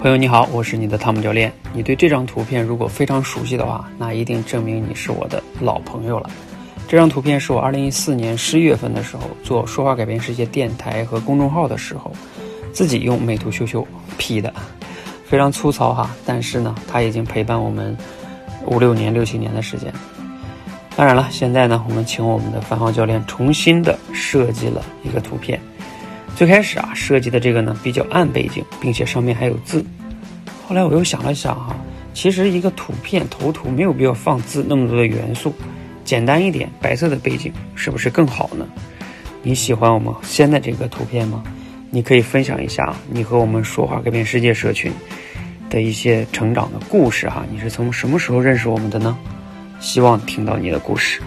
朋友你好，我是你的汤姆教练。你对这张图片如果非常熟悉的话，那一定证明你是我的老朋友了。这张图片是我2014年十一月份的时候做“说话改变世界”电台和公众号的时候，自己用美图秀秀 P 的，非常粗糙哈。但是呢，它已经陪伴我们五六年、六七年的时间。当然了，现在呢，我们请我们的樊浩教练重新的设计了一个图片。最开始啊，设计的这个呢比较暗背景，并且上面还有字。后来我又想了想哈，其实一个图片头图没有必要放字那么多的元素，简单一点，白色的背景是不是更好呢？你喜欢我们现在这个图片吗？你可以分享一下你和我们说话改变世界社群的一些成长的故事哈。你是从什么时候认识我们的呢？希望听到你的故事。